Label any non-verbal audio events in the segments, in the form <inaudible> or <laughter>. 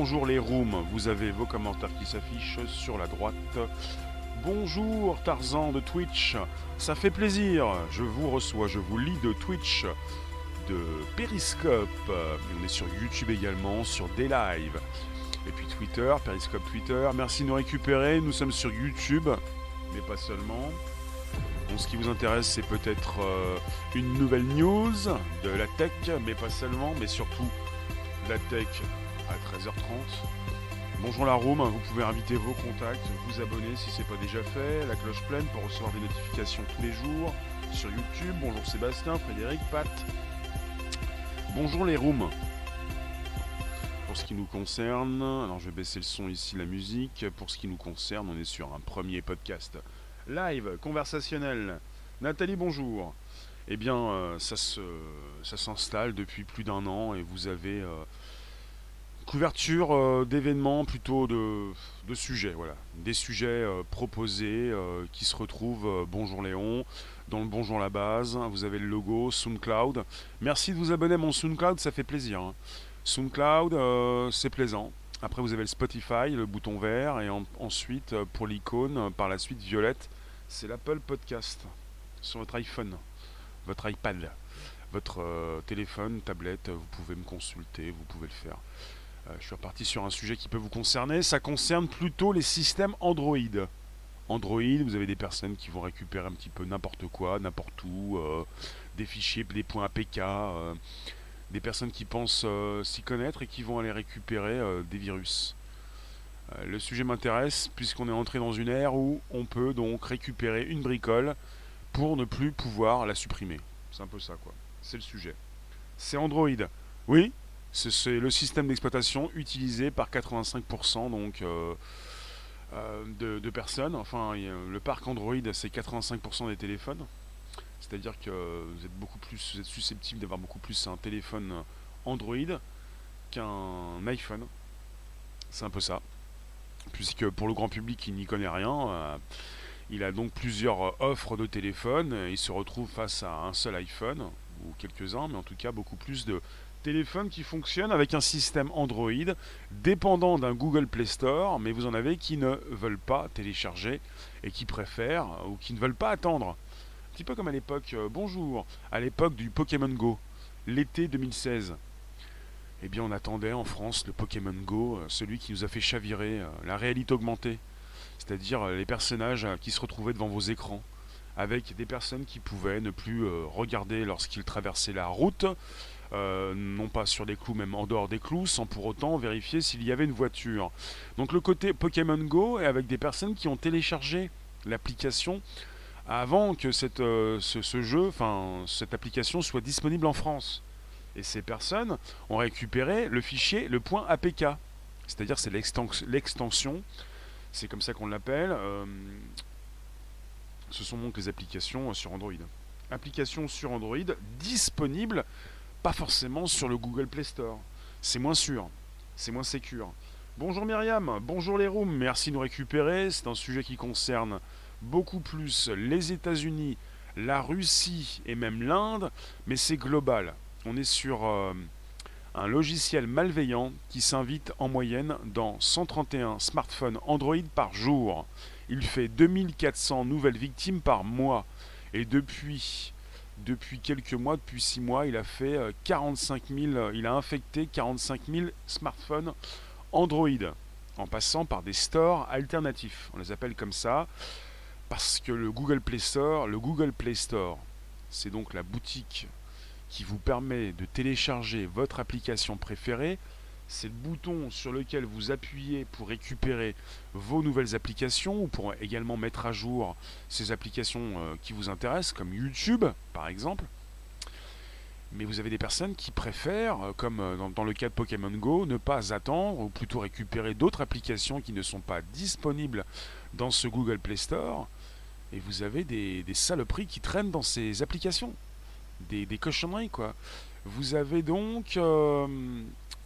bonjour les rooms, vous avez vos commentaires qui s'affichent sur la droite. Bonjour Tarzan de Twitch, ça fait plaisir, je vous reçois, je vous lis de Twitch, de Periscope, on est sur YouTube également, sur des lives. Et puis Twitter, Periscope Twitter, merci de nous récupérer, nous sommes sur YouTube, mais pas seulement. Bon, ce qui vous intéresse, c'est peut-être euh, une nouvelle news de la tech, mais pas seulement, mais surtout la tech à 13h30. Bonjour la room, vous pouvez inviter vos contacts, vous abonner si c'est pas déjà fait, la cloche pleine pour recevoir des notifications tous les jours sur YouTube. Bonjour Sébastien, Frédéric, Pat. Bonjour les rooms. Pour ce qui nous concerne, alors je vais baisser le son ici, la musique. Pour ce qui nous concerne, on est sur un premier podcast live, conversationnel. Nathalie, bonjour. Eh bien, euh, ça, se, ça s'installe depuis plus d'un an et vous avez euh, couverture euh, d'événements plutôt de, de, sujets, voilà. Des sujets proposés qui se retrouvent, bonjour Léon, dans le Bonjour la base. Vous avez le logo SoundCloud. Merci de vous abonner à mon SoundCloud, ça fait plaisir. Hein. SoundCloud, c'est plaisant. Après, vous avez le Spotify, le bouton vert, et ensuite, pour l'icône, par la suite violette, c'est l'Apple Podcast sur votre iPhone, votre iPad, votre euh, téléphone, tablette, vous pouvez me consulter, vous pouvez le faire. Euh, je suis reparti sur un sujet qui peut vous concerner, ça concerne plutôt les systèmes Android. Android, vous avez des personnes qui vont récupérer un petit peu n'importe quoi, n'importe où, euh, des fichiers, des points APK, des personnes qui pensent s'y connaître et qui vont aller récupérer des virus. Euh, le sujet m'intéresse puisqu'on est entré dans une ère où on peut donc récupérer une bricole pour ne plus pouvoir la supprimer. C'est un peu ça quoi. C'est le sujet. C'est Android. Oui, c'est le système d'exploitation utilisé par 85% donc euh, euh, de, personnes. Enfin, le parc Android, c'est 85% des téléphones. C'est-à-dire que vous êtes beaucoup plus, susceptible d'avoir beaucoup plus un téléphone Android qu'un iPhone. C'est un peu ça puisque pour le grand public qui n'y connaît rien, euh, il a donc plusieurs offres de téléphone. Il se retrouve face à un seul iPhone, ou quelques-uns, mais en tout cas beaucoup plus de téléphones qui fonctionnent avec un système Android dépendant d'un Google Play Store, mais vous en avez qui ne veulent pas télécharger et qui préfèrent ou qui ne veulent pas attendre. Un petit peu comme à l'époque, euh, bonjour, à l'époque du Pokémon Go, l'été 2016 eh bien on attendait en France le Pokémon Go, euh, celui qui nous a fait chavirer, euh, la réalité augmentée, c'est-à-dire euh, les personnages qui se retrouvaient devant vos écrans, avec des personnes qui pouvaient ne plus regarder lorsqu'ils traversaient la route, non pas sur des clous, même en dehors des clous, sans pour autant vérifier s'il y avait une voiture. Donc le côté Pokémon Go est avec des personnes qui ont téléchargé l'application avant que cette, ce, ce, jeu, cette application soit disponible en France. Et ces personnes ont récupéré le fichier, le point APK. C'est-à-dire c'est l'extension, c'est comme ça qu'on l'appelle. Euh, ce sont donc les applications sur Android. Applications sur Android disponibles, pas forcément sur le Google Play Store. C'est moins sûr, c'est moins sécure. Bonjour Myriam, bonjour les rooms, merci de nous récupérer. C'est un sujet qui concerne beaucoup plus les États-Unis, la Russie et même l'Inde, mais c'est global on est sur euh, un logiciel malveillant qui s'invite en moyenne dans 131 smartphones Android par jour. Il fait 2400 nouvelles victimes par mois. Et depuis, depuis quelques mois, depuis 6 mois, il a fait 45 euh, 000, il a infecté 45 000 smartphones Android en passant par des stores alternatifs. On les appelle comme ça parce que le Google Play Store, c'est donc la boutique qui vous permet de télécharger votre application préférée. C'est le bouton sur lequel vous appuyez pour récupérer vos nouvelles applications ou pour également mettre à jour ces applications euh, qui vous intéressent, comme YouTube par exemple. Mais vous avez des personnes qui préfèrent, euh, comme euh, dans, le cas de Pokémon Go, ne pas attendre ou plutôt récupérer d'autres applications qui ne sont pas disponibles dans ce Google Play Store. Et vous avez des, des saloperies qui traînent dans ces applications des, cochonneries, quoi. Vous avez donc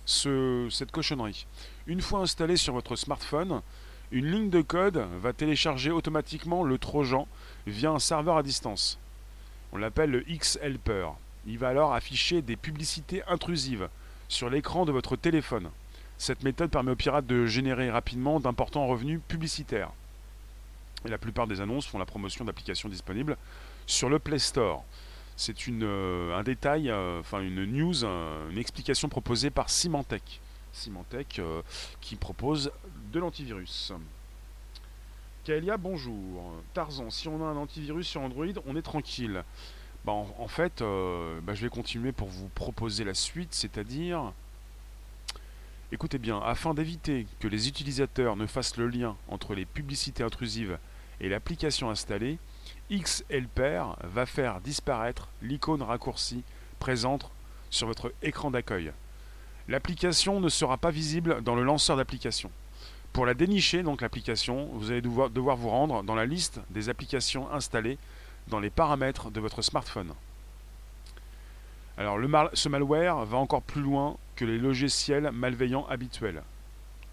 ce, cette cochonnerie. Une fois installée sur votre smartphone, une ligne de code va télécharger automatiquement le Trojan via un serveur à distance. On l'appelle le X-Helper. Il va alors afficher des publicités intrusives sur l'écran de votre téléphone. Cette méthode permet aux pirates de générer rapidement d'importants revenus publicitaires. La plupart des annonces font la promotion d'applications disponibles sur le Play Store. C'est euh, un détail, euh, enfin une news, une explication proposée par Symantec. Symantec euh, qui propose de l'antivirus. Kaelia, bonjour. Tarzan, si on a un antivirus sur Android, on est tranquille. Bah, en, fait, bah, je vais continuer pour vous proposer la suite, c'est-à-dire Écoutez bien, afin d'éviter que les utilisateurs ne fassent le lien entre les publicités intrusives et l'application installée, XHelper va faire disparaître l'icône raccourcie présente sur votre écran d'accueil. L'application ne sera pas visible dans le lanceur d'application. Pour la dénicher, donc l'application, vous allez devoir, devoir vous rendre dans la liste des applications installées dans les paramètres de votre smartphone. Alors, ce malware va encore plus loin que les logiciels malveillants habituels.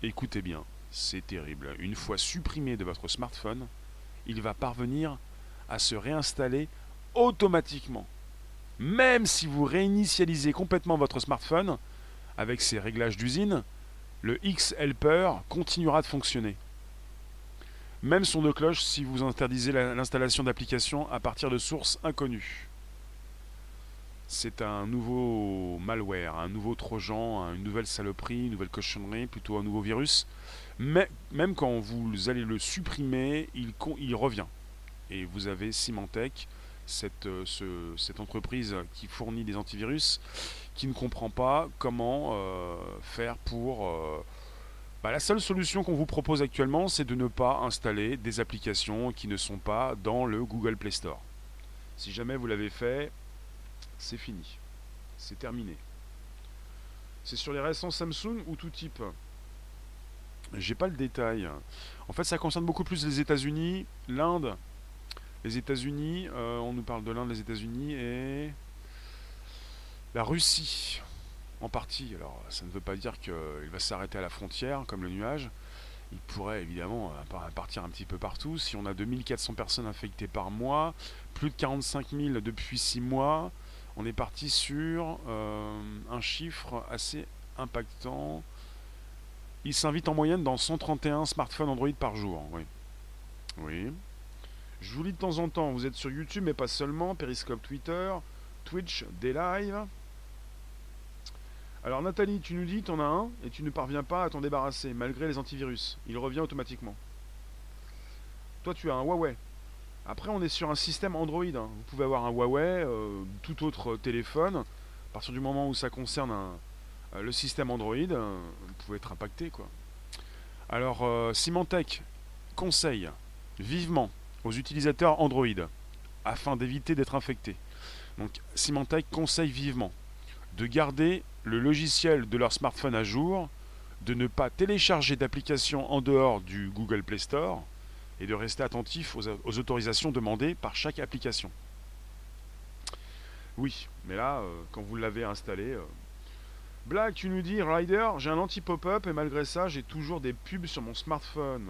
Écoutez bien, c'est terrible. Une fois supprimé de votre smartphone, il va parvenir à se réinstaller automatiquement. Même si vous réinitialisez complètement votre smartphone avec ses réglages d'usine, le X-Helper continuera de fonctionner. Même son de cloche si vous interdisez l'installation d'applications à partir de sources inconnues c'est un nouveau malware, un nouveau trojan, une nouvelle saloperie, une nouvelle cochonnerie, plutôt un nouveau virus. Mais même quand vous allez le supprimer, il, il revient. Et vous avez Symantec, cette, euh, cette, entreprise qui fournit des antivirus, qui ne comprend pas comment euh, faire pour... Euh, bah, la seule solution qu'on vous propose actuellement, c'est de ne pas installer des applications qui ne sont pas dans le Google Play Store. Si jamais vous l'avez fait, c'est fini. C'est terminé. C'est sur les récents Samsung ou tout type? J'ai pas le détail. En fait, ça concerne beaucoup plus les États-Unis, l'Inde. Les États-Unis, euh, on nous parle de l'Inde, les États-Unis et la Russie en partie. Alors, ça ne veut pas dire qu'il va s'arrêter à la frontière comme le nuage. Il pourrait évidemment partir un petit peu partout. Si on a 2400 personnes infectées par mois, plus de 45 000 depuis 6 mois, on est parti sur euh, un chiffre assez impactant. Il s'invite en moyenne dans 131 smartphones Android par jour. Oui. Oui. Je vous lis de temps en temps, vous êtes sur YouTube, mais pas seulement, Periscope Twitter, Twitch, des lives. Alors Nathalie, tu nous dis, tu en as un, et tu ne parviens pas à t'en débarrasser, malgré les antivirus. Il revient automatiquement. Toi, tu as un Huawei. Après, on est sur un système Android. Hein. Vous pouvez avoir un Huawei, euh, tout autre téléphone. À partir du moment où ça concerne euh, le système Android, euh, vous pouvez être impacté. Alors, Symantec conseille vivement aux utilisateurs Android afin d'éviter d'être infectés. Donc, Symantec conseille vivement de garder le logiciel de leur smartphone à jour, de ne pas télécharger d'applications en dehors du Google Play Store, et de rester attentif aux, autorisations demandées par chaque application. Oui, mais là, euh, quand vous l'avez installé... Euh, Black, tu nous dis, Rider, j'ai un anti-pop-up et malgré ça, j'ai toujours des pubs sur mon smartphone.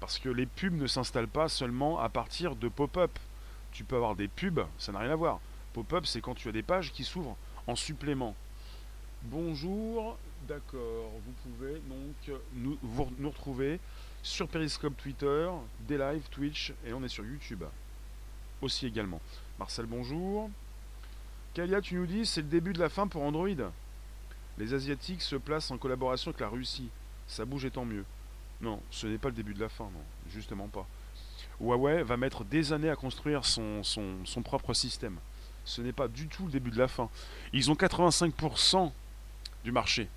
Parce que les pubs ne s'installent pas seulement à partir de pop-up. Tu peux avoir des pubs, ça n'a rien à voir. Pop-up, c'est quand tu as des pages qui s'ouvrent en supplément. Bonjour, d'accord, vous pouvez donc nous, nous retrouver sur Periscope Twitter, des lives Twitch et on est sur YouTube aussi également. Marcel, bonjour. Kalia, tu nous dis c'est le début de la fin pour Android. Les Asiatiques se placent en collaboration avec la Russie. Ça bouge et tant mieux. Non, ce n'est pas le début de la fin, justement pas. Huawei va mettre des années à construire son, son, propre système. Ce n'est pas du tout le début de la fin. Ils ont 85% du marché.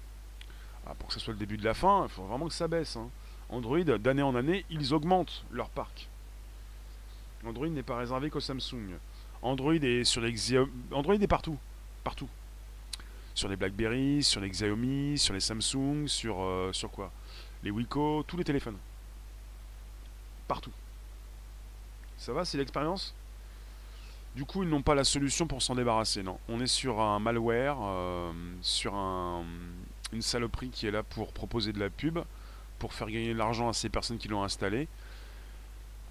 Ah, pour que ce soit le début de la fin, il faut vraiment que ça baisse. Hein. Android, d'année en année, ils augmentent leur parc. Android n'est pas réservé qu'au Samsung. Android est sur les Android est partout, partout. Sur les BlackBerry, sur les Xiaomi, sur les Samsung, sur euh, sur quoi? Les Wiko, tous les téléphones. Partout. Ça va, c'est l'expérience? Du coup, ils n'ont pas la solution pour s'en débarrasser, non. On est sur un malware, euh, sur un, une saloperie qui est là pour proposer de la pub pour faire gagner de l'argent à ces personnes qui l'ont installé.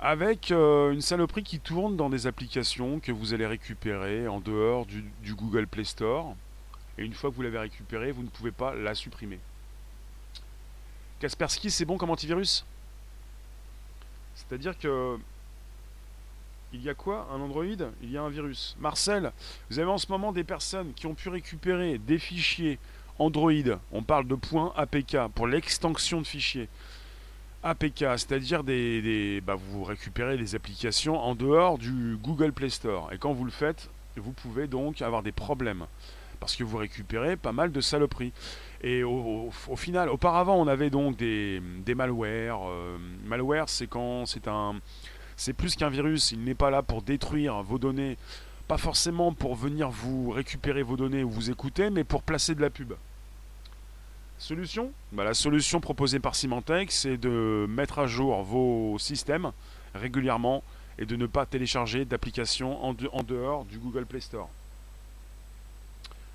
avec euh, une saloperie qui tourne dans des applications que vous allez récupérer en dehors du, du Google Play Store. Et une fois que vous l'avez récupérée, vous ne pouvez pas la supprimer. Kaspersky, c'est bon comme antivirus? C'est-à-dire que il y a quoi? Un Android Il y a un virus. Marcel, vous avez en ce moment des personnes qui ont pu récupérer des fichiers Android. On parle de points APK pour l'extension de fichiers. APK, c'est-à-dire des, bah, vous récupérez des applications en dehors du Google Play Store. Et quand vous le faites, vous pouvez donc avoir des problèmes. Parce que vous récupérez pas mal de saloperies. Et au, final, auparavant, on avait donc des, des malwares. Euh, malware, c'est quand c'est un c'est plus qu'un virus, il n'est pas là pour détruire vos données, pas forcément pour venir vous récupérer vos données ou vous écouter, mais pour placer de la pub. Solution? Bah, La solution proposée par Symantec, c'est de mettre à jour vos systèmes régulièrement et de ne pas télécharger d'applications en, dehors du Google Play Store.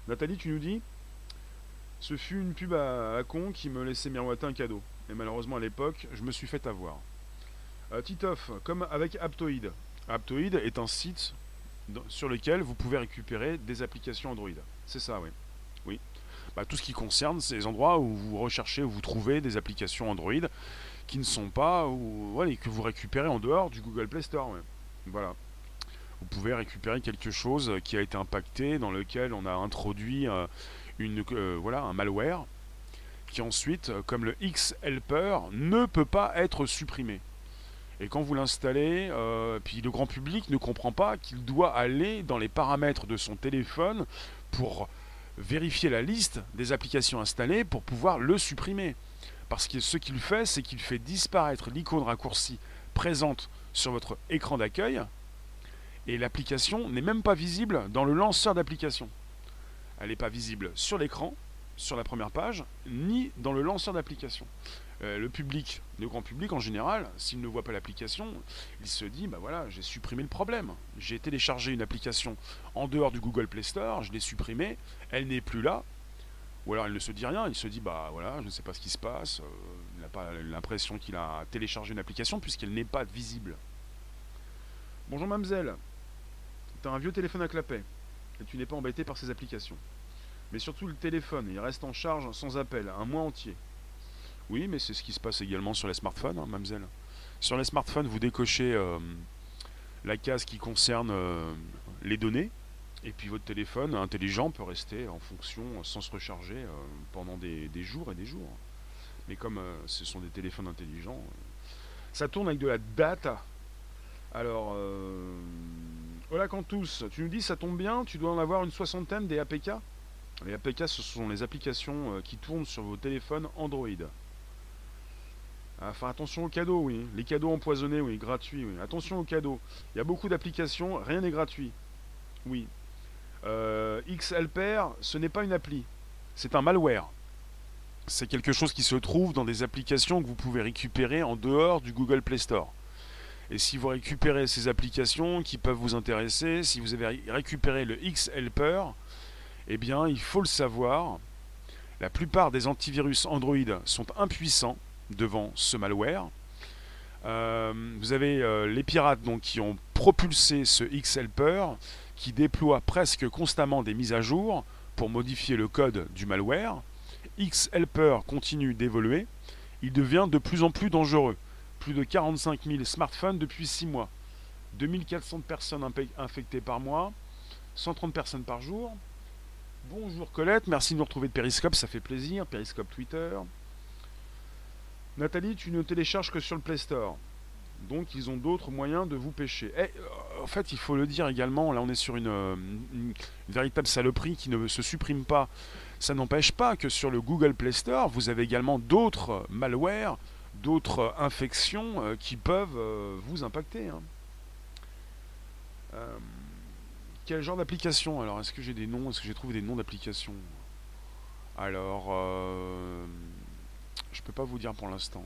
Nathalie, tu nous dis Ce fut une pub à, con qui me laissait miroiter un cadeau. Et malheureusement, à l'époque, je me suis fait avoir. Euh, Titoff, comme avec Aptoid. Aptoid est un site sur lequel vous pouvez récupérer des applications Android. C'est ça, oui. Oui. Bah, tout ce qui concerne ces endroits où vous recherchez, où vous trouvez des applications Android qui ne sont pas, ou que vous récupérez en dehors du Google Play Store. Voilà. Vous pouvez récupérer quelque chose qui a été impacté, dans lequel on a introduit euh, une, euh, voilà, un malware, qui ensuite, comme le X-Helper, ne peut pas être supprimé. Et quand vous l'installez, euh, puis le grand public ne comprend pas qu'il doit aller dans les paramètres de son téléphone pour vérifier la liste des applications installées pour pouvoir le supprimer. Parce que ce qu'il fait, c'est qu'il fait disparaître l'icône raccourcie présente sur votre écran d'accueil et l'application n'est même pas visible dans le lanceur d'application. Elle n'est pas visible sur l'écran, sur la première page, ni dans le lanceur d'application. Euh, le public, le grand public en général, s'il ne voit pas l'application, il se dit bah voilà, j'ai supprimé le problème. J'ai téléchargé une application en dehors du Google Play Store, je l'ai supprimée, elle n'est plus là. Ou alors il ne se dit rien, il se dit bah voilà, je ne sais pas ce qui se passe, euh, il n'a pas l'impression qu'il a téléchargé une application puisqu'elle n'est pas visible. Bonjour mademoiselle, un vieux téléphone à clapet et tu n'es pas embêté par ces applications. Mais surtout le téléphone, il reste en charge sans appel, un mois entier. Oui, mais c'est ce qui se passe également sur les smartphones, hein, mademoiselle. Sur les smartphones, vous décochez euh, la case qui concerne euh, les données, et puis votre téléphone intelligent peut rester en fonction sans se recharger euh, pendant des, jours et des jours. Mais comme ce sont des téléphones intelligents, ça tourne avec de la data. Alors, voilà tous, tu nous dis ça tombe bien, tu dois en avoir une soixantaine des APK. Les APK, ce sont les applications qui tournent sur vos téléphones Android. Enfin, attention aux cadeaux, oui. Les cadeaux empoisonnés, oui, gratuits, oui. Attention aux cadeaux. Il y a beaucoup d'applications, rien n'est gratuit. Oui. Euh, XLPR, ce n'est pas une appli. C'est un malware. C'est quelque chose qui se trouve dans des applications que vous pouvez récupérer en dehors du Google Play Store. Et si vous récupérez ces applications qui peuvent vous intéresser, si vous avez récupéré le XHelper, eh bien, il faut le savoir, la plupart des antivirus Android sont impuissants devant ce malware. Euh, vous avez euh, les pirates donc, qui ont propulsé ce X-Helper qui déploie presque constamment des mises à jour pour modifier le code du malware. X-Helper continue d'évoluer. Il devient de plus en plus dangereux. Plus de 45 000 smartphones depuis 6 mois. 2400 personnes infectées par mois. 130 personnes par jour. Bonjour Colette, merci de nous retrouver de Periscope, ça fait plaisir. Periscope Twitter. Nathalie, tu ne télécharges que sur le Play Store. Donc ils ont d'autres moyens de vous pêcher. Euh, en fait, il faut le dire également, là on est sur euh, une, véritable saloperie qui ne se supprime pas. Ça n'empêche pas que sur le Google Play Store, vous avez également d'autres malwares, d'autres infections euh, qui peuvent vous impacter. Hein. quel genre d'application Alors, est-ce que j'ai des noms? Est-ce que j'ai trouvé des noms d'applications? Alors... Je peux pas vous dire pour l'instant.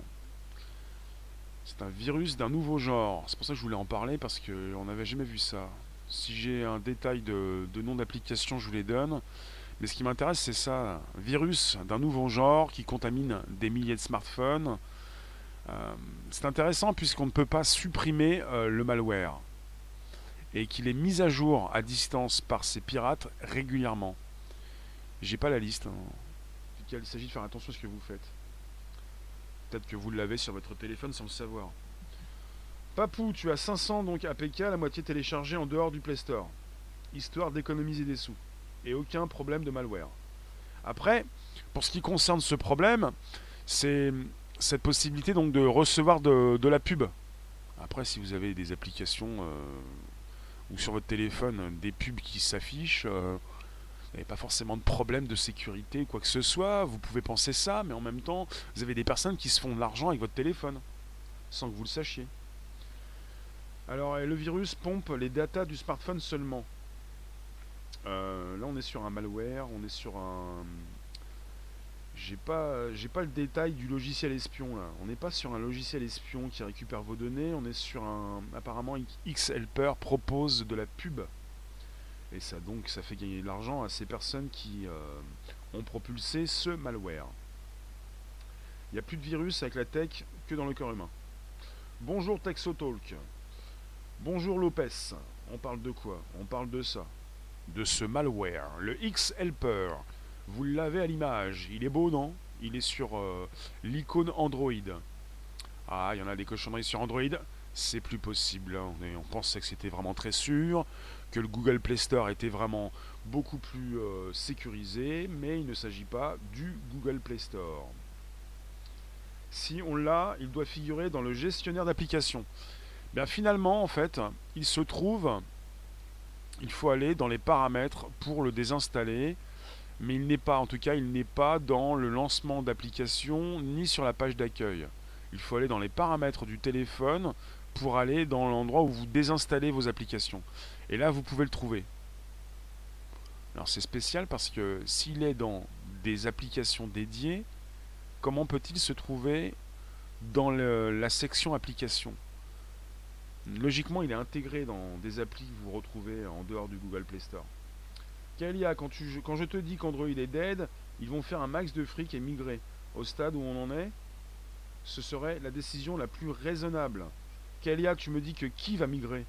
C'est un virus d'un nouveau genre. C'est pour ça que je voulais en parler parce qu'on n'avait jamais vu ça. Si j'ai un détail de, nom d'application, je vous les donne. Mais ce qui m'intéresse, c'est ça. Virus d'un nouveau genre qui contamine des milliers de smartphones. Euh, c'est intéressant puisqu'on ne peut pas supprimer euh, le malware et qu'il est mis à jour à distance par ces pirates régulièrement. J'ai pas la liste. Hein. Il s'agit de faire attention à ce que vous faites. Peut-être que vous l'avez sur votre téléphone sans le savoir. Papou, tu as 500 donc APK, la moitié téléchargée en dehors du Play Store. Histoire d'économiser des sous. Et aucun problème de malware. Après, pour ce qui concerne ce problème, c'est cette possibilité donc de recevoir de, la pub. Après, si vous avez des applications euh, ou sur votre téléphone des pubs qui s'affichent, euh, vous n'avez pas forcément de problème de sécurité quoi que ce soit. Vous pouvez penser ça, mais en même temps, vous avez des personnes qui se font de l'argent avec votre téléphone sans que vous le sachiez. Alors, le virus pompe les datas du smartphone seulement. Euh, là, on est sur un malware, on est sur un, j'ai pas, pas le détail du logiciel espion là. On n'est pas sur un logiciel espion qui récupère vos données, on est sur un. Apparemment, Xhelper propose de la pub. Et ça donc, ça fait gagner de l'argent à ces personnes qui euh, ont propulsé ce malware. Il n'y a plus de virus avec la tech que dans le corps humain. Bonjour Texotalk. Bonjour Lopez. On parle de quoi? On parle de ça. De ce malware, le Xhelper vous l'avez à l'image. Il est beau, non? Il est sur euh, l'icône Android. Ah, il y en a des cochonneries sur Android. C'est plus possible. On, on pensait que c'était vraiment très sûr, que le Google Play Store était vraiment beaucoup plus euh, sécurisé, mais il ne s'agit pas du Google Play Store. Si on l'a, il doit figurer dans le gestionnaire d'applications. Bien finalement, en fait, il se trouve, il faut aller dans les paramètres pour le désinstaller mais il n'est pas, en tout cas, il n'est pas dans le lancement d'application ni sur la page d'accueil. Il faut aller dans les paramètres du téléphone pour aller dans l'endroit où vous désinstallez vos applications. Et là, vous pouvez le trouver. Alors c'est spécial parce que s'il est dans des applications dédiées, comment peut-il se trouver dans la section applications? Logiquement, il est intégré dans des applis que vous retrouvez en dehors du Google Play Store. Kalia, quand, tu, quand je te dis qu'Android est dead, ils vont faire un max de fric et migrer. Au stade où on en est, ce serait la décision la plus raisonnable. Kalia, tu me dis que qui va migrer?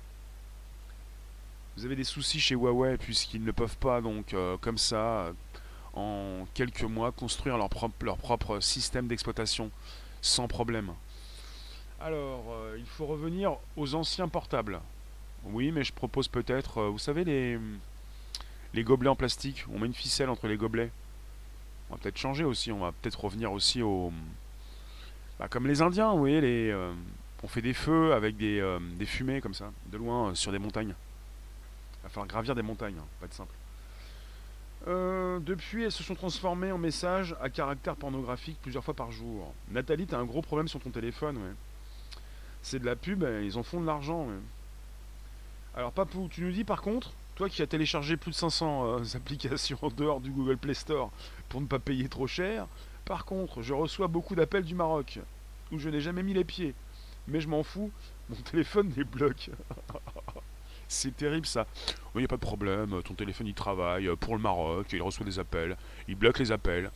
Vous avez des soucis chez Huawei puisqu'ils ne peuvent pas, donc, euh, comme ça, en quelques mois, construire leur propre, système d'exploitation sans problème. Alors, euh, il faut revenir aux anciens portables. Oui, mais je propose peut-être, euh, vous savez, les les gobelets en plastique, on met une ficelle entre les gobelets. On va peut-être changer aussi, on va peut-être revenir aussi au... Bah, comme les Indiens, vous voyez, euh, on fait des feux avec des, euh, fumées comme ça, de loin, euh, sur des montagnes. Il va falloir gravir des montagnes, hein, pas de simple. depuis, elles se sont transformées en messages à caractère pornographique plusieurs fois par jour. Nathalie, t'as un gros problème sur ton téléphone, ouais. C'est de la pub, ils en font de l'argent, ouais. Alors, Papou, tu nous dis par contre, toi qui as téléchargé plus de 500 euh, <laughs> applications en dehors du Google Play Store pour ne pas payer trop cher, par contre, je reçois beaucoup d'appels du Maroc, où je n'ai jamais mis les pieds. Mais je m'en fous, mon <laughs> téléphone les bloque. <laughs> C'est terrible ça. Il n'y a pas de problème, ton téléphone il travaille pour le Maroc, il reçoit des appels, il bloque les appels.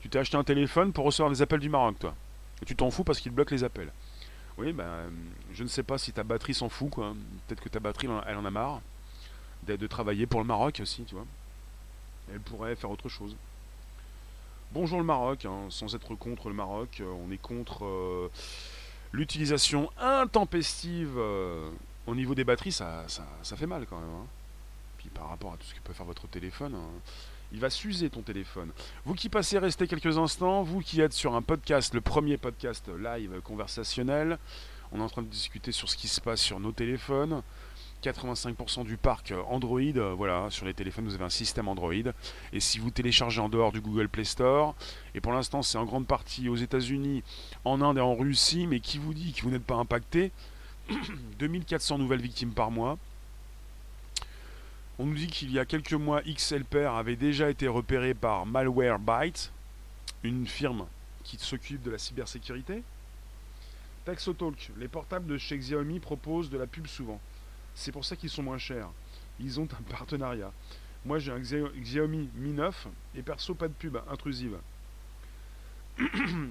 Tu t'es acheté un téléphone pour recevoir des appels du Maroc, toi? Et tu t'en fous parce qu'il bloque les appels? Oui, ben, je ne sais pas si ta batterie s'en fout, quoi. Peut-être que ta batterie, elle en a marre de travailler pour le Maroc aussi, tu vois. Elle pourrait faire autre chose. Bonjour le Maroc, hein, sans être contre le Maroc, euh, on est contre euh, l'utilisation intempestive euh, au niveau des batteries, ça, ça, fait mal quand même. Hein. Puis par rapport à tout ce que peut faire votre téléphone, hein, il va s'user ton téléphone. Vous qui passez rester quelques instants, vous qui êtes sur un podcast, le premier podcast live conversationnel, on est en train de discuter sur ce qui se passe sur nos téléphones. 85% du parc euh, Android, euh, voilà, sur les téléphones vous avez un système Android. Et si vous téléchargez en dehors du Google Play Store, et pour l'instant c'est en grande partie aux États-Unis, en Inde et en Russie, mais qui vous dit que vous n'êtes pas impacté? <clears throat> 2400 nouvelles victimes par mois. On nous dit qu'il y a quelques mois, XLPR avait déjà été repéré par Malwarebytes, une firme qui s'occupe de la cybersécurité. Taxotalk, les portables de chez Xiaomi proposent de la pub souvent. C'est pour ça qu'ils sont moins chers. Ils ont un <laughs> partenariat. Moi j'ai un Xiaomi Mi 9 et perso pas de pub intrusive. <clears throat>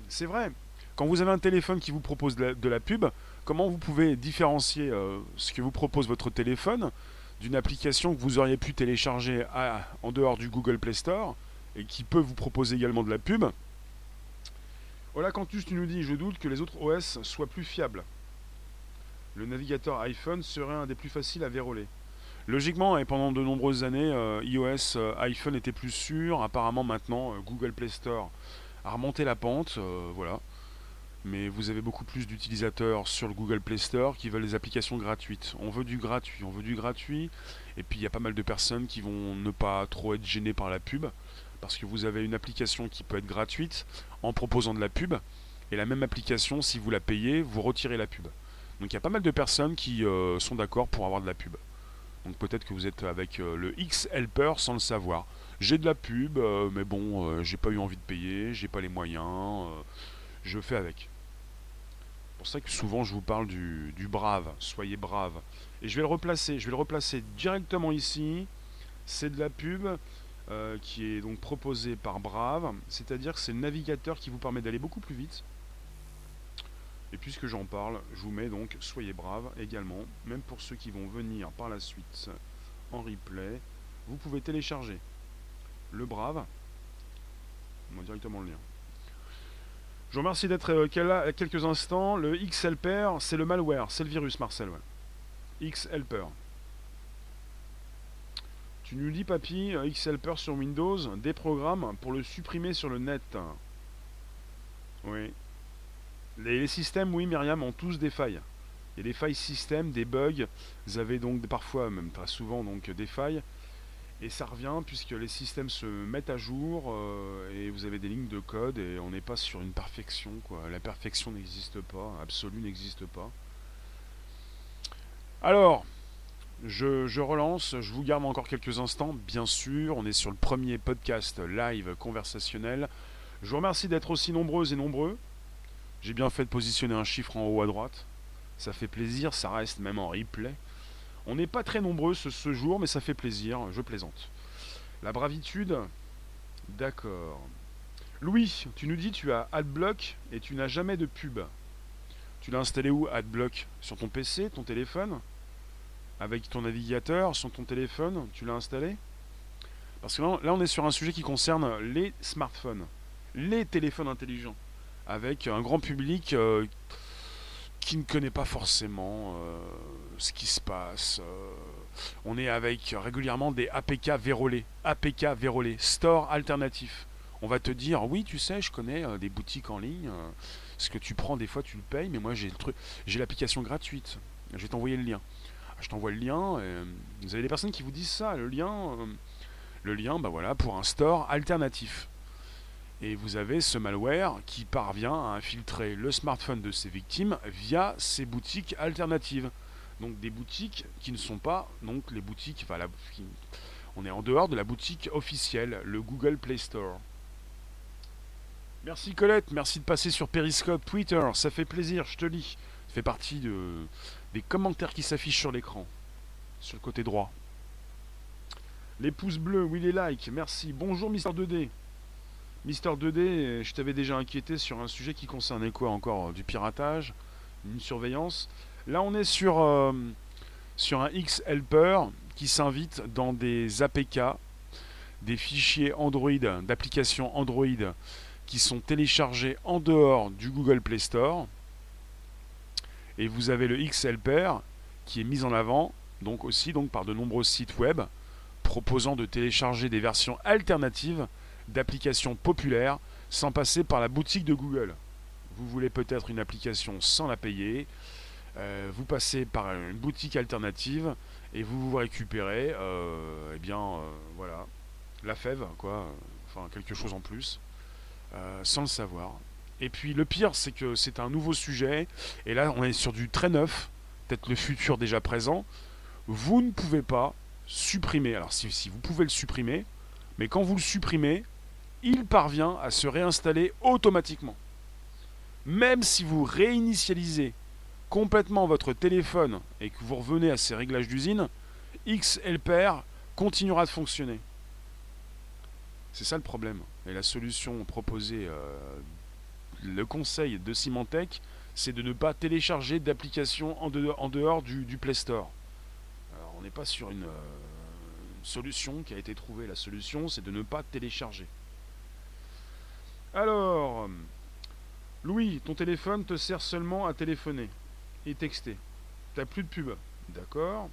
C'est vrai. Quand vous avez un téléphone qui vous propose de la, pub, comment vous pouvez différencier euh, ce que vous propose votre téléphone d'une application que vous auriez pu télécharger en dehors du Google Play Store et qui peut vous proposer également de la pub? Voilà, Cantus, tu nous dis, je doute que les autres OS soient plus fiables. Le navigateur iPhone serait un des plus faciles à verrouiller. Logiquement, et pendant de nombreuses années, euh, iOS, euh, iPhone était plus sûr. Apparemment, maintenant, euh, Google Play Store a remonté la pente. voilà. Mais vous avez beaucoup plus d'utilisateurs sur le Google Play Store qui veulent des applications gratuites. On veut du gratuit, on veut du gratuit. Et puis il y a pas mal de personnes qui vont ne pas trop être gênées par la pub. Parce que vous avez une application qui peut être gratuite en proposant de la pub. Et la même application, si vous la payez, vous retirez la pub. Donc il y a pas mal de personnes qui sont d'accord pour avoir de la pub. Donc peut-être que vous êtes avec euh, le X Helper sans le savoir. J'ai de la pub, euh, mais bon, euh, j'ai pas eu envie de payer, j'ai pas les moyens, je fais avec. C'est pour ça que souvent je vous parle du, brave, soyez brave. Et je vais le replacer, je vais le replacer directement ici. C'est de la pub qui est donc proposée par Brave, c'est-à-dire que c'est le navigateur qui vous permet d'aller beaucoup plus vite et puisque j'en parle, je vous mets donc Soyez braves également, même pour ceux qui vont venir par la suite en replay, vous pouvez télécharger le Brave. On directement le lien. Je vous remercie d'être là euh, quelques instants. Le X-Helper, c'est le malware, c'est le virus, Marcel. X-Helper. Tu nous dis, papy, euh, X-Helper sur Windows, des programmes pour le supprimer sur le net. Oui, les, systèmes, oui, Myriam, ont tous des failles. Il y a des failles système, des bugs. Vous avez donc parfois, même très souvent, donc des failles. Et ça revient puisque les systèmes se mettent à jour euh, et vous avez des lignes de code et on n'est pas sur une perfection. La perfection n'existe pas, absolue n'existe pas. Alors, je, je, relance, je vous garde encore quelques instants, bien sûr. On est sur le premier podcast live conversationnel. Je vous remercie d'être aussi nombreuses et nombreux. J'ai bien fait de positionner un chiffre en haut à droite. Ça fait plaisir, ça reste même en replay. On n'est pas très nombreux ce, jour, mais ça fait plaisir, je plaisante. La bravitude D'accord. Louis, tu nous dis tu as AdBlock et tu n'as jamais de pub. Tu l'as installé où AdBlock? Sur ton PC, ton téléphone? Avec ton navigateur, sur ton téléphone, tu l'as installé? Parce que là, on est sur un sujet qui concerne les smartphones, les téléphones intelligents avec un grand public euh, qui ne connaît pas forcément euh, ce qui se passe. Euh. on est avec régulièrement des APK vérolés, APK vérolés, store alternatif. On va te dire, oui, tu sais, je connais des boutiques en ligne. ce que tu prends, des fois, tu le payes, mais moi, j'ai le truc, j'ai l'application gratuite. Je vais t'envoyer le lien. Ah, je t'envoie le lien. vous avez des personnes qui vous disent ça, le lien, le lien, bah voilà, pour un store alternatif. Et vous avez ce malware qui parvient à infiltrer le smartphone de ses victimes via ces boutiques alternatives. Donc des boutiques qui ne sont pas donc les boutiques. Enfin, on est en dehors de la boutique officielle, le Google Play Store. Merci Colette, merci de passer sur Periscope, Twitter, ça fait plaisir, je te lis. Ça fait partie de, des commentaires qui s'affichent sur l'écran, sur le côté droit. Les pouces bleus, oui les likes, merci. Bonjour Mister 2D. Mister 2D, je t'avais déjà inquiété sur un sujet qui concernait quoi encore Du piratage, une surveillance. Là, on est sur, euh, sur un X-Helper qui s'invite dans des APK, des fichiers Android, d'applications Android qui sont téléchargés en dehors du Google Play Store. Et vous avez le X-Helper qui est mis en avant donc aussi donc par de nombreux sites web proposant de télécharger des versions alternatives d'applications populaires sans passer par la boutique de Google. Vous voulez peut-être une application sans la payer, euh, vous passez par une boutique alternative et vous vous récupérez, euh, eh bien, euh, voilà, la fève, quoi, enfin quelque chose en plus, sans le savoir. Et puis le pire, c'est que c'est un nouveau sujet, et là on est sur du très neuf, peut-être le futur déjà présent. Vous ne pouvez pas supprimer, alors si vous pouvez le supprimer, mais quand vous le supprimez, il parvient à se réinstaller automatiquement. Même si vous réinitialisez complètement votre téléphone et que vous revenez à ces réglages d'usine, XLPR continuera de fonctionner. C'est ça le problème. Et la solution proposée euh, le conseil de Symantec, c'est de ne pas télécharger d'applications en, dehors, du, Play Store. Alors, on n'est pas sur une, euh, solution qui a été trouvée. La solution, c'est de ne pas télécharger. Alors, Louis, ton téléphone te sert seulement à téléphoner et texter. T'as plus de pub. D'accord.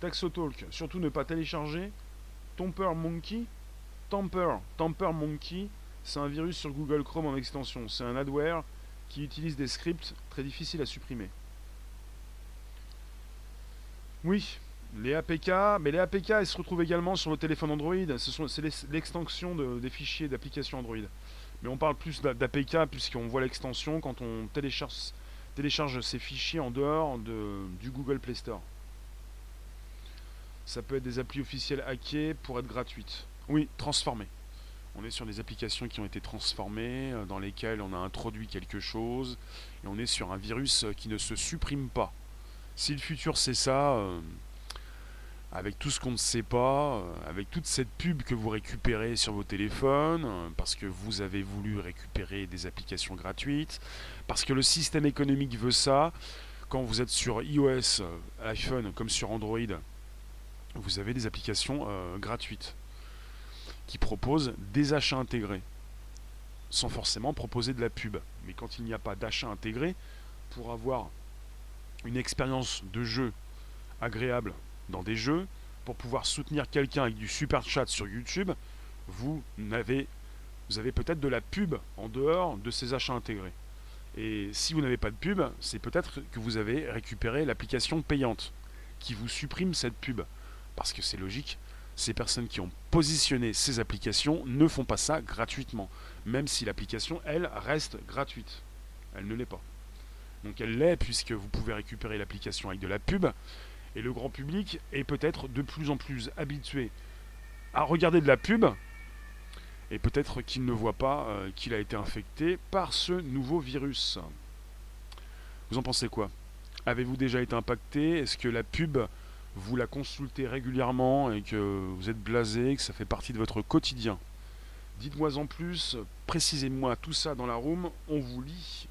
Taxotalk, surtout ne pas télécharger. Tamper Monkey. Tamper, Tamper Monkey, c'est un virus sur Google Chrome en extension. C'est un adware qui utilise des scripts très difficiles à supprimer. Oui, les APK, mais les APK, elles se retrouvent également sur le téléphone Android. C'est l'extension des fichiers d'application Android. Mais on parle plus d'APK puisqu'on voit l'extension quand on télécharge, télécharge ces fichiers en dehors de, du Google Play Store. Ça peut être des applis officielles hackées pour être gratuites. Oui, transformées. On est sur des applications qui ont été transformées, euh, dans lesquelles on a introduit quelque chose, et on est sur un virus qui ne se supprime pas. Si le futur c'est ça, euh, avec tout ce qu'on ne sait pas, euh, avec toute cette pub que vous récupérez sur vos téléphones, parce que vous avez voulu récupérer des applications gratuites, parce que le système économique veut ça, quand vous êtes sur iOS, iPhone comme sur Android, vous avez des applications gratuites qui propose des achats intégrés, sans forcément proposer de la pub. Mais quand il n'y a pas d'achat intégré, pour avoir une expérience de jeu agréable dans des jeux, pour pouvoir soutenir quelqu'un avec du super chat sur YouTube, vous avez, peut-être de la pub en dehors de ces achats intégrés. Et si vous n'avez pas de pub, c'est peut-être que vous avez récupéré l'application payante qui vous supprime cette pub. Parce que c'est logique, ces personnes qui ont positionné ces applications ne font pas ça gratuitement, même si l'application, elle, reste gratuite. Elle ne l'est pas. Donc elle l'est puisque vous pouvez récupérer l'application avec de la pub, et le grand public est peut-être de plus en plus habitué à regarder de la pub, et peut-être qu'il ne voit pas euh, qu'il a été infecté par ce nouveau virus. Vous en pensez quoi? Avez-vous déjà été impacté? Est-ce que la pub vous la consultez régulièrement et que vous êtes blasé, que ça fait partie de votre quotidien? Dites-moi en plus, précisez-moi tout ça dans la room, on vous lit.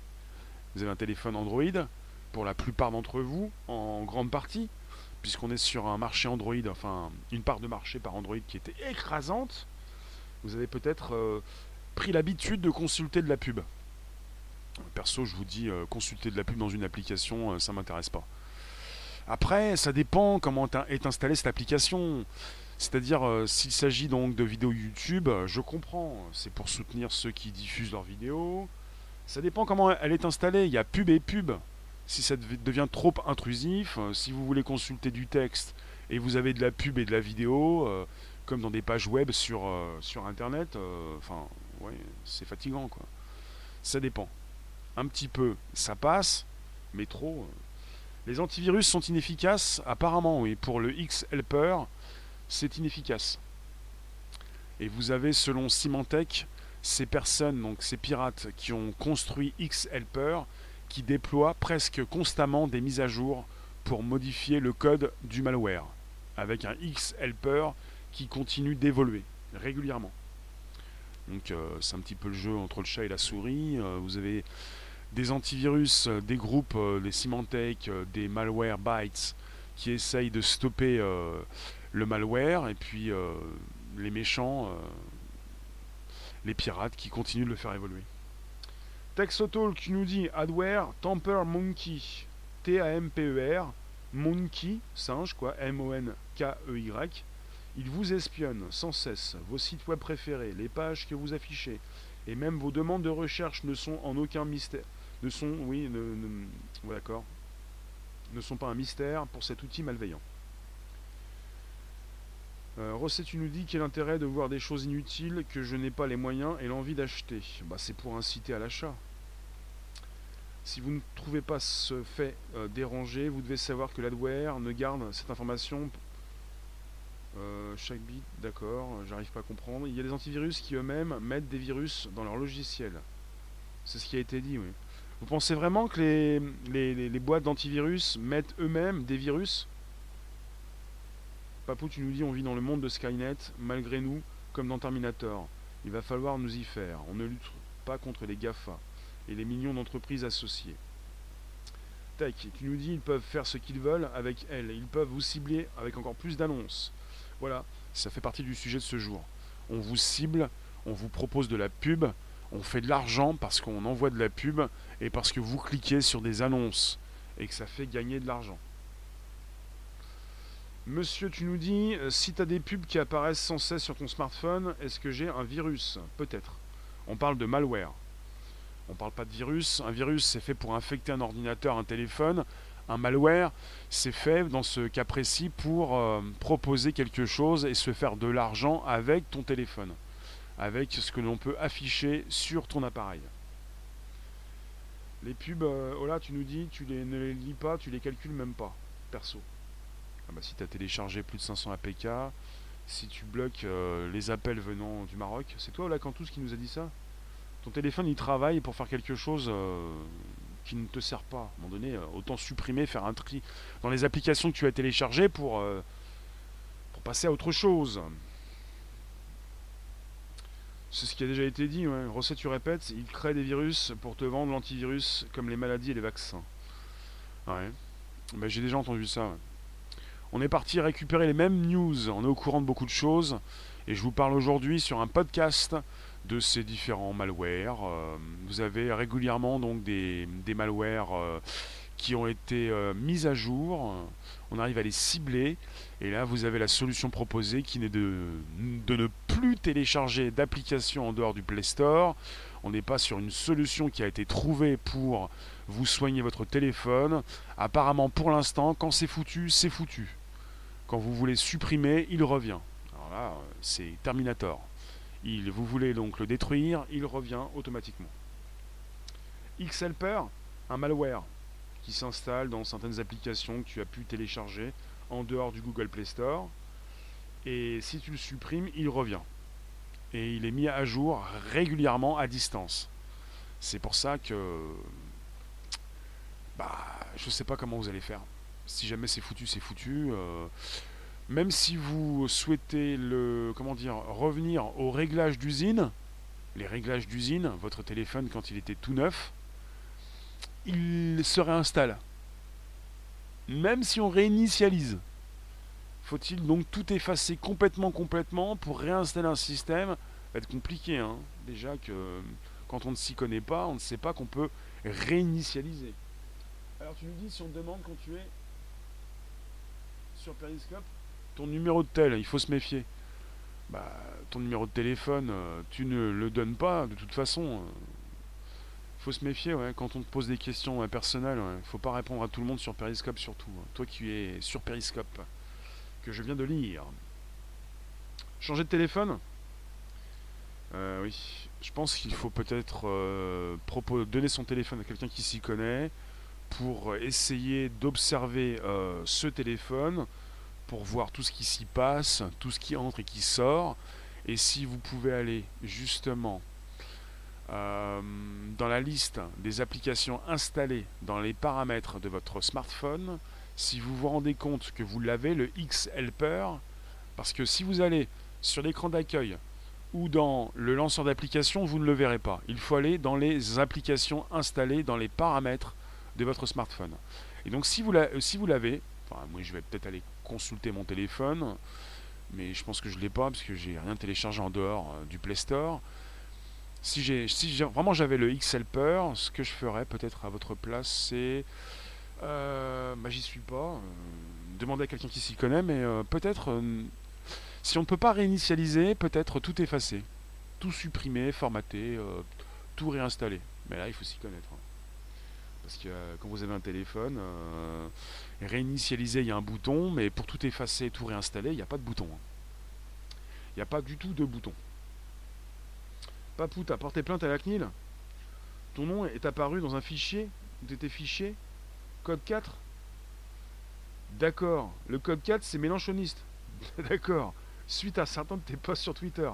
Vous avez un téléphone Android, pour la plupart d'entre vous, en grande partie, puisqu'on est sur un marché Android, enfin une part de marché par Android qui était écrasante, vous avez peut-être euh, pris l'habitude de consulter de la pub. Perso, je vous dis, euh, consulter de la pub dans une application, euh, ça m'intéresse pas. Après, ça dépend comment est installée cette application. C'est-à-dire, euh, s'il s'agit donc de vidéos YouTube, je comprends. C'est pour soutenir ceux qui diffusent leurs vidéos. Ça dépend comment elle est installée. Il y a pub et pub. Si ça devient trop intrusif, euh, si vous voulez consulter du texte et vous avez de la pub et de la vidéo, comme dans des pages web sur, sur Internet, enfin, ouais, c'est fatigant, quoi. Ça dépend. Un petit peu, ça passe, mais trop. Les antivirus sont inefficaces Apparemment, oui. Pour le X-Helper, c'est inefficace. Et vous avez, selon Symantec, ces personnes, donc ces pirates qui ont construit X-Helper, qui déploient presque constamment des mises à jour pour modifier le code du malware, avec un X-Helper qui continue d'évoluer régulièrement. Donc euh, c'est un petit peu le jeu entre le chat et la souris. Euh, vous avez des antivirus, euh, des groupes, des Symantec, des malware bytes qui essayent de stopper le malware et puis les méchants, les pirates qui continuent de le faire évoluer. Texotalk nous dit Adware Tamper Monkey, T-A-M-P-E-R, Monkey, singe quoi, M-O-N-K-E-Y. Il vous espionne sans cesse vos sites web préférés, les pages que vous affichez, et même vos demandes de recherche ne sont en aucun mystère ne sont, oui, ne, sont pas un mystère pour cet outil malveillant. Euh, Rosset, tu nous dis quel intérêt de voir des choses inutiles que je n'ai pas les moyens et l'envie d'acheter bah, C'est pour inciter à l'achat. Si vous ne trouvez pas ce fait euh, dérangé, vous devez savoir que l'adware ne garde cette information. Euh, chaque bit, d'accord, j'arrive pas à comprendre. Il y a des antivirus qui eux-mêmes mettent des virus dans leur logiciel. C'est ce qui a été dit, oui. Vous pensez vraiment que les, les, boîtes d'antivirus mettent eux-mêmes des virus Papou, tu nous dis on vit dans le monde de Skynet, malgré nous, comme dans Terminator. Il va falloir nous y faire. On ne, pas contre les GAFA et les millions d'entreprises associées. Tac, tu nous dis ils peuvent faire ce qu'ils veulent avec elles, ils peuvent vous cibler avec encore plus d'annonces. Voilà, ça fait partie du sujet de ce jour. On vous cible, on vous propose de la pub, on fait de l'argent parce qu'on envoie de la pub et parce que vous cliquez sur des annonces et que ça fait gagner de l'argent. Monsieur, tu nous dis, euh, si tu as des pubs qui apparaissent sans cesse sur ton smartphone, est-ce que j'ai un virus? Peut-être. On parle de malware. On parle pas de virus. Un virus, c'est fait pour infecter un ordinateur, un téléphone. Un malware, c'est fait dans ce cas précis pour euh, proposer quelque chose et se faire de l'argent avec ton téléphone, avec ce que l'on peut afficher sur ton appareil. Les pubs, euh, là, tu nous dis, tu les, ne les lis pas, tu les calcules même pas, perso. Ah bah, si tu as téléchargé plus de 500 APK, si tu bloques euh, les appels venant du Maroc, c'est toi, Olacantous, qui nous a dit ça? Ton téléphone, il travaille pour faire quelque chose qui ne te sert pas. À un moment donné, euh, autant supprimer, faire un tri dans les applications que tu as téléchargées pour, euh, passer à autre chose. C'est ce qui a déjà été dit, ouais. Recette, tu répètes, il crée des virus pour te vendre l'antivirus comme les maladies et les vaccins. Ouais. Ben, j'ai déjà entendu ça. On est parti récupérer les mêmes news, on est au courant de beaucoup de choses, et je vous parle aujourd'hui sur un podcast de ces différents malwares. Euh, vous avez régulièrement donc des, malwares euh, qui ont été euh, mis à jour. On arrive à les cibler et là vous avez la solution proposée qui n'est de, de ne plus télécharger d'applications en dehors du Play Store. On n'est pas sur une solution qui a été trouvée pour vous soigner votre téléphone. Apparemment pour l'instant, quand c'est foutu, c'est foutu. Quand vous voulez supprimer, il revient. Alors là, c'est Terminator. Il, vous voulez donc le détruire, il revient automatiquement. Xhelper, un malware qui s'installe dans certaines applications que tu as pu télécharger en dehors du Google Play Store. Et si tu le supprimes, il revient. Et il est mis à jour régulièrement à distance. C'est pour ça que bah, je ne sais pas comment vous allez faire. Si jamais c'est foutu, c'est foutu. Euh, même si vous souhaitez le, comment dire, revenir aux réglages d'usine, les réglages d'usine, votre téléphone quand il était tout neuf, il se réinstalle. Même si on réinitialise. Faut-il donc tout effacer complètement, complètement pour réinstaller un système? Ça va être compliqué. Hein. Déjà que quand on ne s'y connaît pas, on ne sait pas qu'on peut réinitialiser. Alors tu nous dis si on te demande quand tu es sur Periscope, ton numéro de tel, il faut se méfier. Bah, ton numéro de téléphone, euh, tu ne le donnes pas, de toute façon. Il euh, faut se méfier, ouais, quand on te pose des questions personnelles, il faut pas répondre à tout le monde sur Periscope surtout. Hein. Toi qui es sur Periscope, que je viens de lire. Changer de téléphone? Euh, Oui, je pense qu'il faut peut-être donner son téléphone à quelqu'un qui s'y connaît pour essayer d'observer ce téléphone pour voir tout ce qui s'y passe, tout ce qui entre et qui sort. Et si vous pouvez aller justement euh, dans la liste des applications installées dans les paramètres de votre smartphone, si vous vous rendez compte que vous l'avez, le X-Helper, parce que si vous allez sur l'écran d'accueil ou dans le lanceur d'application, vous ne le verrez pas. Il faut aller dans les applications installées dans les paramètres de votre smartphone. Et donc si vous l'avez, enfin moi je vais peut-être aller consulter mon téléphone, mais je pense que je l'ai pas parce que j'ai rien téléchargé en dehors euh, du Play Store. Si, j'ai, si vraiment j'avais le X-Helper, ce que je ferais peut-être à votre place, c'est. Euh, bah, j'y suis pas. Euh, demander à quelqu'un qui s'y connaît, mais peut-être. si on ne peut pas réinitialiser, peut-être tout effacer. Tout supprimer, formater, tout réinstaller. Mais là, il faut s'y connaître. Hein. Parce que quand vous avez un téléphone, réinitialiser, il y a un bouton, mais pour tout effacer, tout réinstaller, il n'y a pas de bouton. Hein. Il n'y a pas du tout de bouton. Papou, t'as porté plainte à la CNIL? Ton nom est apparu dans un fichier où tes fichiers Code 4 D'accord. Le code 4, c'est mélanchoniste. <laughs> D'accord. Suite à certains de tes posts sur Twitter.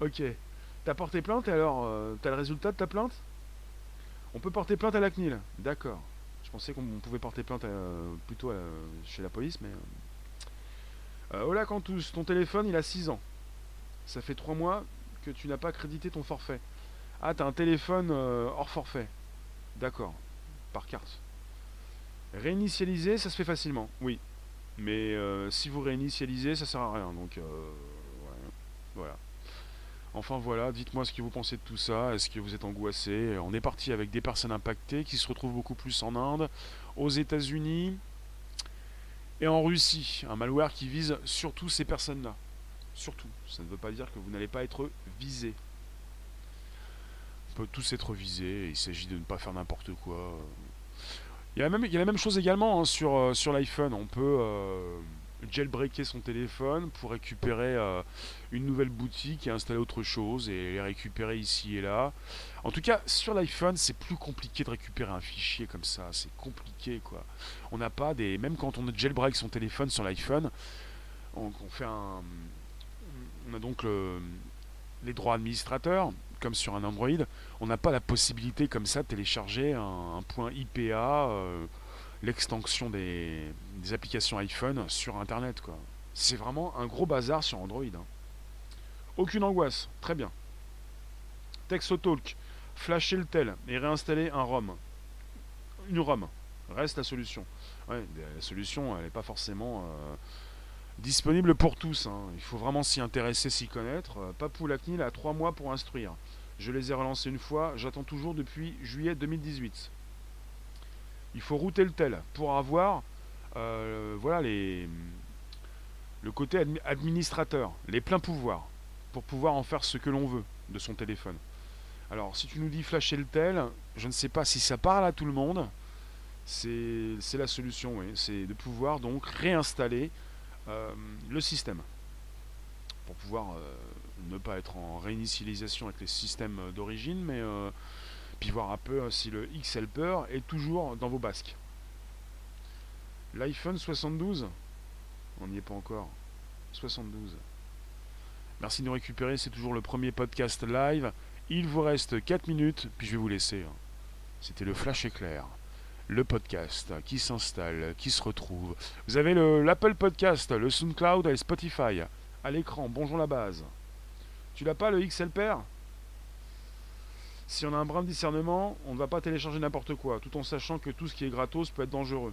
Ok. T'as porté plainte et alors, euh, t'as le résultat de ta plainte? On peut porter plainte à la CNIL. D'accord. Je pensais qu'on pouvait porter plainte euh, plutôt euh, chez la police, mais... Euh, Cantus, ton téléphone il a 6 ans. Ça fait 3 mois que tu n'as pas crédité ton forfait. Ah, t'as un téléphone hors forfait. D'accord. Par carte. Réinitialiser, ça se fait facilement, oui. Mais si vous réinitialisez, ça sert à rien. Donc, voilà. Enfin voilà, dites-moi ce que vous pensez de tout ça. Est-ce que vous êtes angoissé? On est parti avec des personnes impactées qui se retrouvent beaucoup plus en Inde, aux États-Unis et en Russie. Un malware qui vise surtout ces personnes-là. Surtout. Ça ne veut pas dire que vous n'allez pas être visé. On peut tous être visés. Il s'agit de ne pas faire n'importe quoi. Il y, a la même, chose également hein, sur, euh, sur l'iPhone. On peut. Euh, jailbreaker son téléphone pour récupérer euh, une nouvelle boutique et installer autre chose et les récupérer ici et là. En tout cas, sur l'iPhone, c'est plus compliqué de récupérer un fichier comme ça. C'est compliqué, quoi. On n'a pas des. Même quand on jailbreak son téléphone sur l'iPhone, on, fait un. On a donc les droits administrateurs, comme sur un Android. On n'a pas la possibilité comme ça de télécharger un, point IPA. Euh, l'extension des, applications iPhone sur Internet. quoi. C'est vraiment un gros bazar sur Android. Hein. Aucune angoisse, très bien. Textotalk, flasher le tel et réinstaller un ROM. Une ROM, reste la solution. la solution, elle n'est pas forcément euh, disponible pour tous. Hein. Il faut vraiment s'y intéresser, s'y connaître. Euh, Papou Lacnil a trois mois pour instruire. Je les ai relancés une fois, j'attends toujours depuis juillet 2018 il faut router le tel pour avoir euh, voilà les le côté administrateur, les pleins pouvoirs, pour pouvoir en faire ce que l'on veut de son téléphone. Alors, si tu nous dis flasher le tel, je ne sais pas si ça parle à tout le monde. C'est la solution, oui. C'est de pouvoir donc réinstaller euh, le système. Pour pouvoir euh, ne pas être en réinitialisation avec les systèmes d'origine, mais puis voir un peu hein, si le X-Helper est toujours dans vos basques. L'iPhone 72 On n'y est pas encore. 72. Merci de nous récupérer, c'est toujours le premier podcast live. Il vous reste 4 minutes, puis je vais vous laisser. Hein. C'était le Flash Éclair, le podcast qui s'installe, qui se retrouve. Vous avez l'Apple Podcast, le SoundCloud et Spotify. À l'écran, bonjour la base. Tu l'as pas le XLPR si on a un brin de discernement, on ne va pas télécharger n'importe quoi, tout en sachant que tout ce qui est gratos peut être dangereux.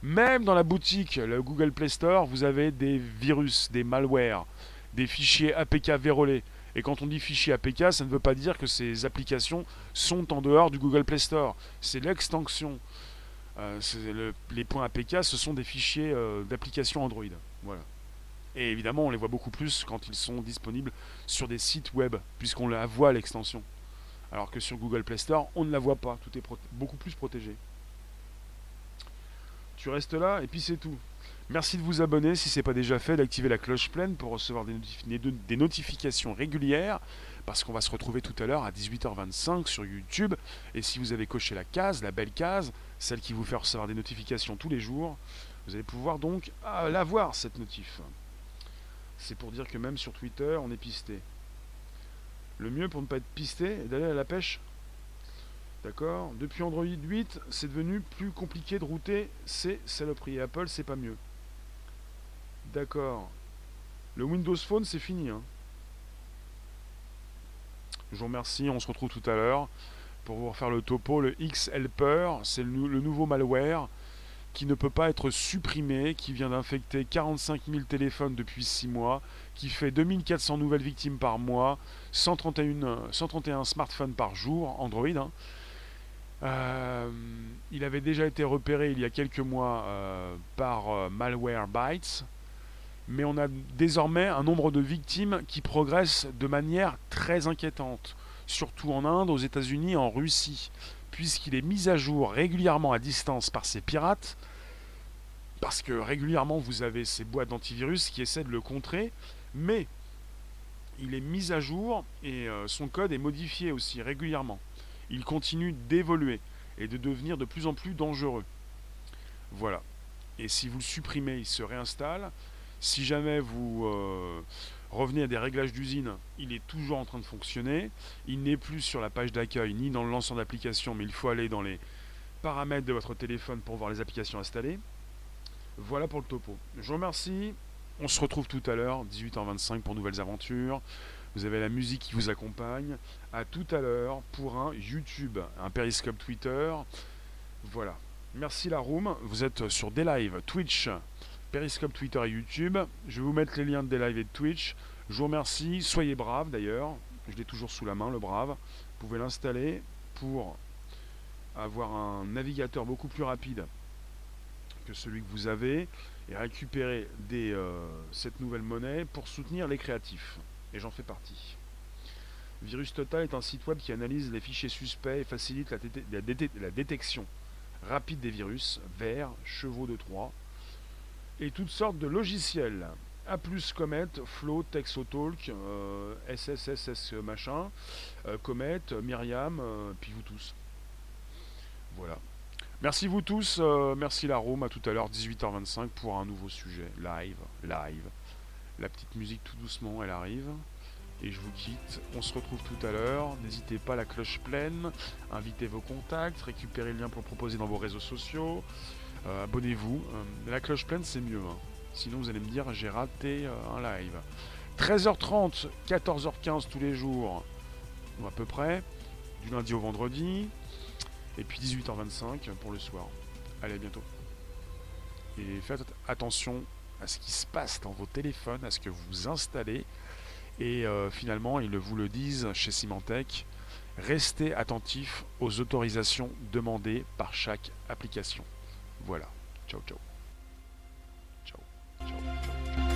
Même dans la boutique, le Google Play Store, vous avez des virus, des malwares, des fichiers APK vérolés. Et quand on dit fichier APK, ça ne veut pas dire que ces applications sont en dehors du Google Play Store. C'est l'extension. Euh, les points APK, ce sont des fichiers euh, d'application Android. Voilà. Et évidemment, on les voit beaucoup plus quand ils sont disponibles sur des sites web, puisqu'on la voit l'extension. Alors que sur Google Play Store, on ne la voit pas. Tout est beaucoup plus protégé. Tu restes là et puis c'est tout. Merci de vous abonner si ce n'est pas déjà fait, d'activer la cloche pleine pour recevoir des, notifications régulières, parce qu'on va se retrouver tout à l'heure à 18h25 sur YouTube. Et si vous avez coché la case, la belle case, celle qui vous fait recevoir des notifications tous les jours, vous allez pouvoir donc ah, la voir, cette notif. C'est pour dire que même sur Twitter, on est pisté. Le mieux pour ne pas être pisté est d'aller à la pêche. D'accord Depuis Android 8, c'est devenu plus compliqué de router ces saloperies. Apple, c'est pas mieux. D'accord. Le Windows Phone, c'est fini. Hein. Je vous remercie. On se retrouve tout à l'heure pour vous refaire le topo. Le X-Helper, c'est le nouveau malware qui ne peut pas être supprimé, qui vient d'infecter 45 000 téléphones depuis 6 mois, qui fait 2400 nouvelles victimes par mois, 131, 131 smartphones par jour, Android. Hein. Euh, il avait déjà été repéré il y a quelques mois euh, par euh, Malwarebytes, mais on a désormais un nombre de victimes qui progresse de manière très inquiétante, surtout en Inde, aux États-Unis, en Russie puisqu'il est mis à jour régulièrement à distance par ces pirates, parce que régulièrement vous avez ces boîtes d'antivirus qui essaient de le contrer, mais il est mis à jour et euh, son code est modifié aussi régulièrement. Il continue d'évoluer et de devenir de plus en plus dangereux. Voilà. Et si vous le supprimez, il se réinstalle. Si jamais vous euh, revenez à des réglages d'usine, il est toujours en train de fonctionner. Il n'est plus sur la page d'accueil ni dans le lanceur d'application, mais il faut aller dans les paramètres de votre téléphone pour voir les applications installées. Voilà pour le topo. Je vous remercie. On se retrouve tout à l'heure, 18h25 pour nouvelles aventures. Vous avez la musique qui vous accompagne. À tout à l'heure pour un YouTube, un Periscope Twitter. Voilà. Merci la room. Vous êtes sur des lives Twitch, Periscope Twitter et YouTube. Je vais vous mettre les liens de des lives et de Twitch. Je vous remercie. Soyez braves d'ailleurs. Je l'ai toujours sous la main, le brave. Vous pouvez l'installer pour avoir un navigateur beaucoup plus rapide que celui que vous avez et récupérer des, euh, cette nouvelle monnaie pour soutenir les créatifs. Et j'en fais partie. Virus Total est un site web qui analyse les fichiers suspects et facilite la, détection rapide des virus, vers, chevaux de Troie, et toutes sortes de logiciels. A plus Comet, Flow, Texotalk, euh, SSSS machin, euh, Comet, Myriam, euh, puis vous tous. Voilà. Merci vous tous, euh, merci la Rome, à tout à l'heure 18h25 pour un nouveau sujet, live, live. La petite musique tout doucement, elle arrive. Et je vous quitte. On se retrouve tout à l'heure. N'hésitez pas, la cloche pleine. Invitez vos contacts. Récupérez le lien pour le proposer dans vos réseaux sociaux. Euh, abonnez-vous. Euh, la cloche pleine, c'est mieux. Hein. Sinon, vous allez me dire, j'ai raté un live. 13h30, 14h15 tous les jours. Ou à peu près. Du lundi au vendredi. Et puis 18h25 pour le soir. Allez, à bientôt. Et faites attention à ce qui se passe dans vos téléphones, à ce que vous installez. Et euh, finalement, ils vous le disent chez Symantec, restez attentif aux autorisations demandées par chaque application. Voilà. Ciao. Ciao, ciao, ciao.